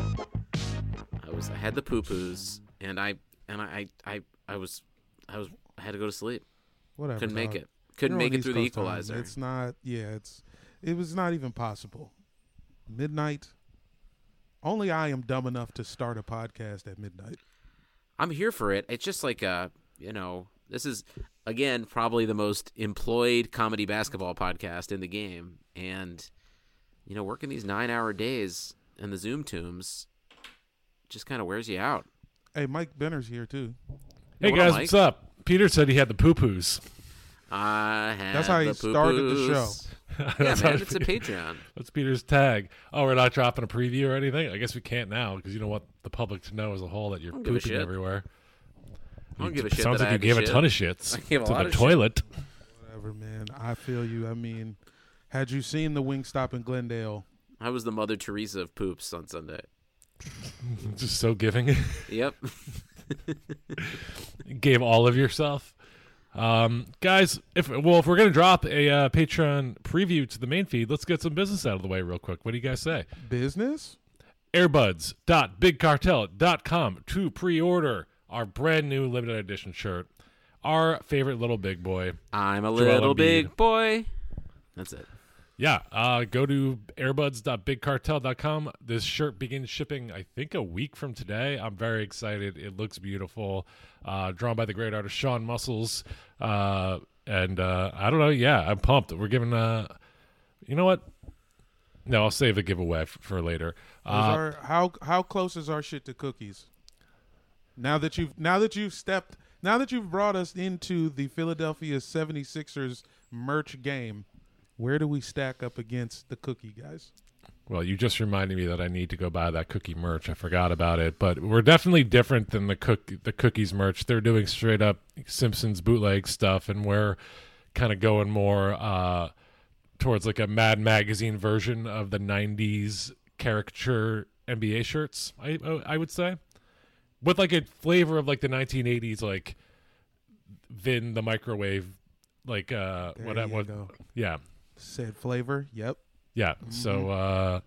I was I had the poo poos, and I and I I I was I was I had to go to sleep. Whatever. Couldn't make dog. it. Couldn't You're make it through the Coast time. equalizer. It's not. Yeah, it's. It was not even possible. Midnight. Only I am dumb enough to start a podcast at midnight. I'm here for it. It's just like uh, you know, this is again probably the most employed comedy basketball podcast in the game, and you know, working these nine hour days and the Zoom tombs just kind of wears you out. Hey, Mike Benner's here too. Hey What up, guys, Mike? what's up? Peter said he had the poo poos. I had That's how he the started the poo-poos. Yeah, That's man, it's a Patreon. That's Peter's tag. Oh, we're not dropping a preview or anything. I guess we can't now because you don't want the public to know as a whole that you're don't give a pooping everywhere. I don't give a shit Sounds that like I you gave a shit. ton of shits I gave a to lot the of shit. toilet. Whatever, man. I feel you. I mean, had you seen the Wingstop in Glendale? I was the Mother Teresa of poops on Sunday. Just so giving. Yep. Gave all of yourself. Um, guys, if well, if we're gonna drop a uh, Patreon preview to the main feed, let's get some business out of the way real quick. What do you guys say? Business? airbuds.bigcartel.com to pre-order our brand new limited edition shirt. Our favorite little big boy. I'm a Joel little Embiid. big boy. That's it. Yeah, uh, go to airbuds.bigcartel.com. This shirt begins shipping, I think, a week from today. I'm very excited. It looks beautiful. Uh, drawn by the great artist Sean Muscles. Uh, and uh, I don't know. Yeah, I'm pumped. We're giving, uh, you know what? No, I'll save the giveaway f- for later. Uh, our, how how close is our shit to cookies? Now that you've now that you've stepped now that you've brought us into the Philadelphia 76ers merch game, where do we stack up against the cookie guys? Well, you just reminded me that I need to go buy that cookie merch. I forgot about it, but we're definitely different than the cook the cookies merch. They're doing straight up Simpsons bootleg stuff, and we're kind of going more uh, towards like a Mad Magazine version of the '90s caricature NBA shirts. I I would say, with like a flavor of like the 1980s, like Vin the microwave, like uh, There what what yeah. Said flavor. Yep. Yeah. So uh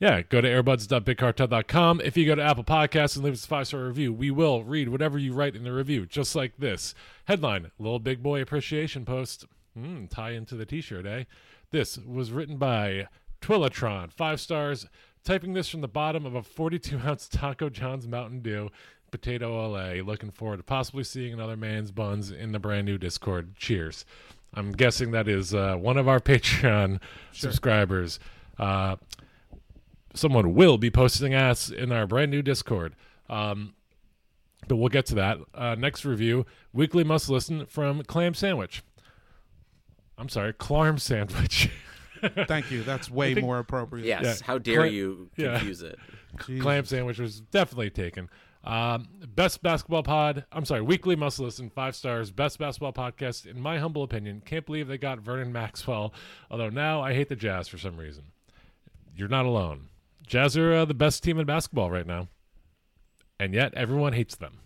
yeah, go to airbuds.bigcartel.com. If you go to Apple Podcasts and leave us a five star review, we will read whatever you write in the review, just like this. Headline Little Big Boy Appreciation Post. Hmm, tie into the t shirt, eh? This was written by Twillatron, five stars. Typing this from the bottom of a 42 ounce Taco John's Mountain Dew, Potato LA. Looking forward to possibly seeing another man's buns in the brand new Discord. Cheers. I'm guessing that is uh, one of our Patreon subscribers. Uh, someone will be posting ads in our brand new Discord. Um, but we'll get to that. Uh, next review Weekly Must Listen from Clam Sandwich. I'm sorry, Clarm Sandwich. Thank you. That's way think- more appropriate. Yes. Yeah. How dare Cla- you yeah. confuse it? Jeez. Clam Sandwich was definitely taken. Um, best basketball pod. I'm sorry, weekly must listen. Five stars. Best basketball podcast. In my humble opinion, can't believe they got Vernon Maxwell. Although now I hate the Jazz for some reason. You're not alone. Jazz are uh, the best team in basketball right now, and yet everyone hates them.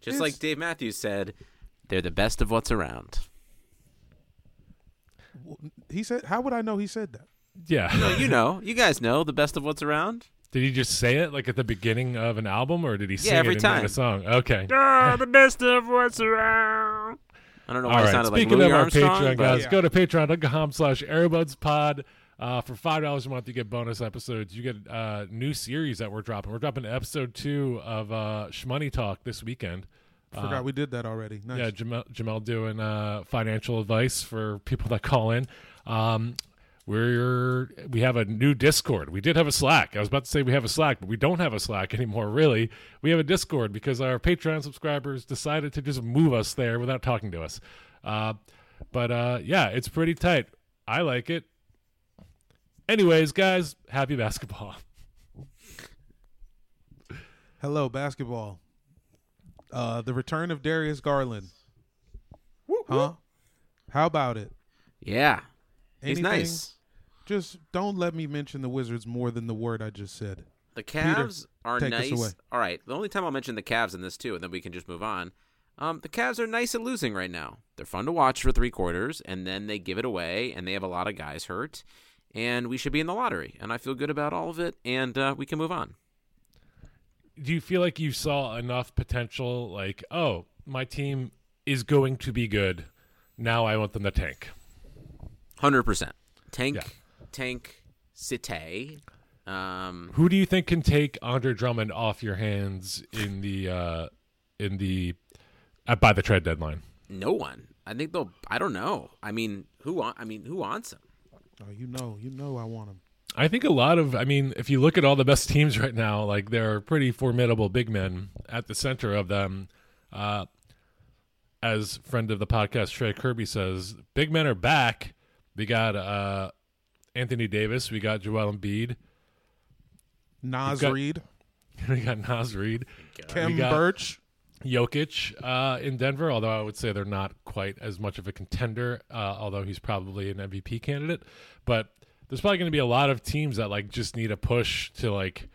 Just It's- like Dave Matthews said, they're the best of what's around. He said, "How would I know he said that?" Yeah, Well, you know, you guys know the best of what's around. Did he just say it like at the beginning of an album, or did he sing every it in time. a song? Okay. Ah, the best of what's around. I don't know why All it right. sounded Speaking like Louis of our Armstrong, Patreon, guys, Yeah. go to patreon.com slash airbudspod. Uh, for five dollars a month, you get bonus episodes. You get uh, new series that we're dropping. We're dropping episode two of uh, Shmoney Talk this weekend. Forgot we did that already. Nice. Yeah, Jamel, Jamel doing uh, financial advice for people that call in. Um, we're we have a new Discord. We did have a Slack. I was about to say we have a Slack, but we don't have a Slack anymore. Really, we have a Discord because our Patreon subscribers decided to just move us there without talking to us. Uh, but uh, yeah, it's pretty tight. I like it. Anyways, guys, happy basketball. Hello, basketball. Uh, the return of Darius Garland. Huh? How about it? yeah, he's nice. Just don't let me mention the Wizards more than the word I just said. The Cavs are take us nice. away. All right, the only time I'll mention the Cavs in this too, and then we can just move on. Um, the Cavs are nice at losing right now. They're fun to watch for three quarters, and then they give it away, and they have a lot of guys hurt, and we should be in the lottery. And I feel good about all of it, and uh, we can move on. do you feel like you saw enough potential like oh my team is going to be good now i want them to tank Hundred percent. Tank, Yeah. Tank, cite. Um, who do you think can take andre drummond off your hands in the uh in the uh, by the trade deadline no one. I think they'll. I don't know. I mean, who? I mean, who wants him? Oh, you know, you know, I want him. i think a lot of i mean if you look at all the best teams right now like there are pretty formidable big men at the center of them uh as friend of the podcast trey kerby says big men are back we got uh anthony davis we got joel embiid Nas got- Reed, we got Naz Reid, Khem got- Birch. Jokic uh, in Denver. Although I would say they're not quite as much of a contender. Uh, although he's probably an MVP candidate, but there's probably going to be a lot of teams that like just need a push to like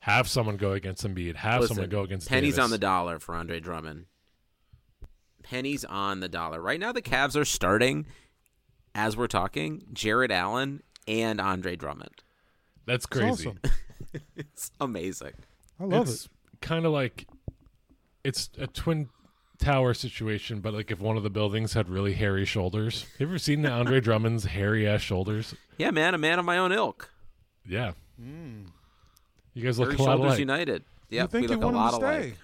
have someone go against Embiid, have Listen, someone go against pennies Davis. on the dollar for Andre Drummond. Pennies on the dollar. Right now, the Cavs are starting, as we're talking, Jarrett Allen and Andre Drummond. That's It's crazy. awesome. It's amazing. I love it's it. kind of like it's a twin tower situation, but like if one of the buildings had really hairy shoulders. Have you ever seen Andre Drummond's hairy ass shoulders? Yeah, man, a man of my own ilk. Yeah, Mm. you guys look Hairy a lot Shoulders alike. United. you Yep, think we you look a want lot to stay? alike.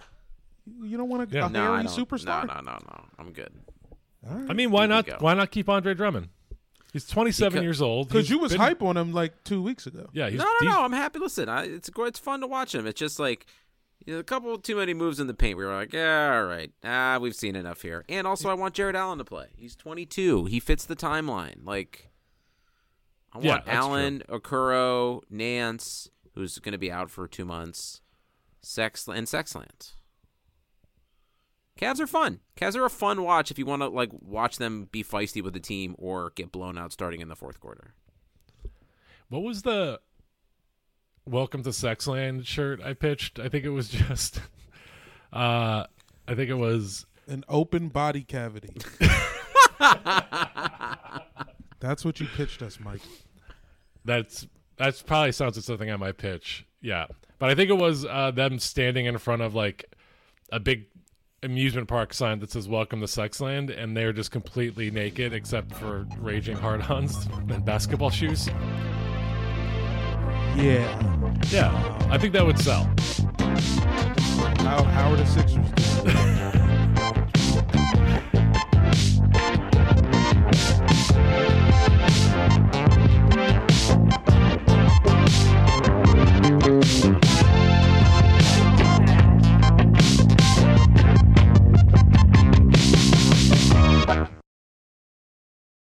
You don't want a, Yeah. a No, hairy superstar? No, no, no, no. I'm good. All right. I mean, why Here not? Why not keep Andre Drummond? He's 27 Because- years old. Because He's you was been- hype on him like two weeks ago. Yeah, he's no, no, de- no. I'm happy. Listen, I, it's gr- it's fun to watch him. It's just like you know, a couple too many moves in the paint. We were like, yeah, all right, ah, we've seen enough here. And also, I want Jarrett Allen to play. He's 22. He fits the timeline. Like, I Yeah, want that's Allen, Okoro, Nance, who's going to be out for two months, Sex and Sexland. Cavs are fun. Cavs are a fun watch if you want to like watch them be feisty with the team or get blown out starting in the fourth quarter. What was the Welcome to Sexland shirt I pitched? I think it was just. uh I think it was. An open body cavity. That's what you pitched us, Mike. That's that's probably sounds like something I might pitch. Yeah, but I think it was uh, them standing in front of like a big amusement park sign that says "Welcome to Sexland," and they're just completely naked except for raging hard-ons and basketball shoes. Yeah. Yeah, I think that would sell. How, how are the Sixers doing?